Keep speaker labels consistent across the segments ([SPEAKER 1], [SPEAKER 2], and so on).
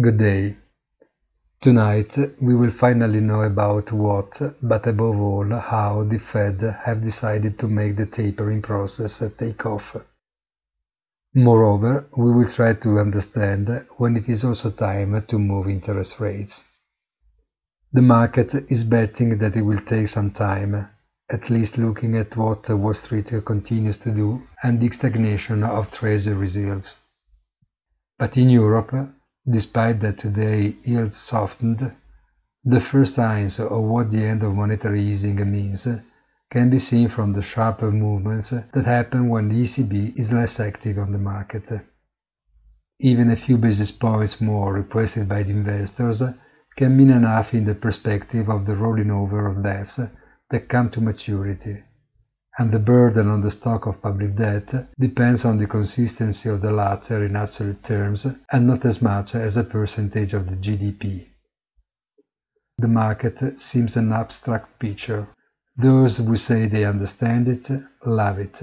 [SPEAKER 1] Good day. Tonight we will finally know about what, but above all how the Fed have decided to make the tapering process take off. Moreover, we will try to understand when it is also time to move interest rates. The market is betting that it will take some time, at least looking at what Wall Street continues to do and the stagnation of Treasury yields. But in Europe, despite that today yields softened, the first signs of what the end of monetary easing means can be seen from the sharper movements that happen when the ECB is less active on the market. Even a few basis points more requested by the investors can mean enough in the perspective of the rolling over of debts that come to maturity, and the burden on the stock of public debt depends on the consistency of the latter in absolute terms and not as much as a percentage of the GDP. The market seems an abstract picture. Those who say they understand it love it.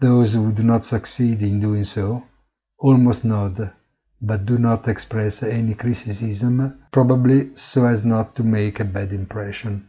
[SPEAKER 1] Those who do not succeed in doing so almost nod, but do not express any criticism, probably so as not to make a bad impression.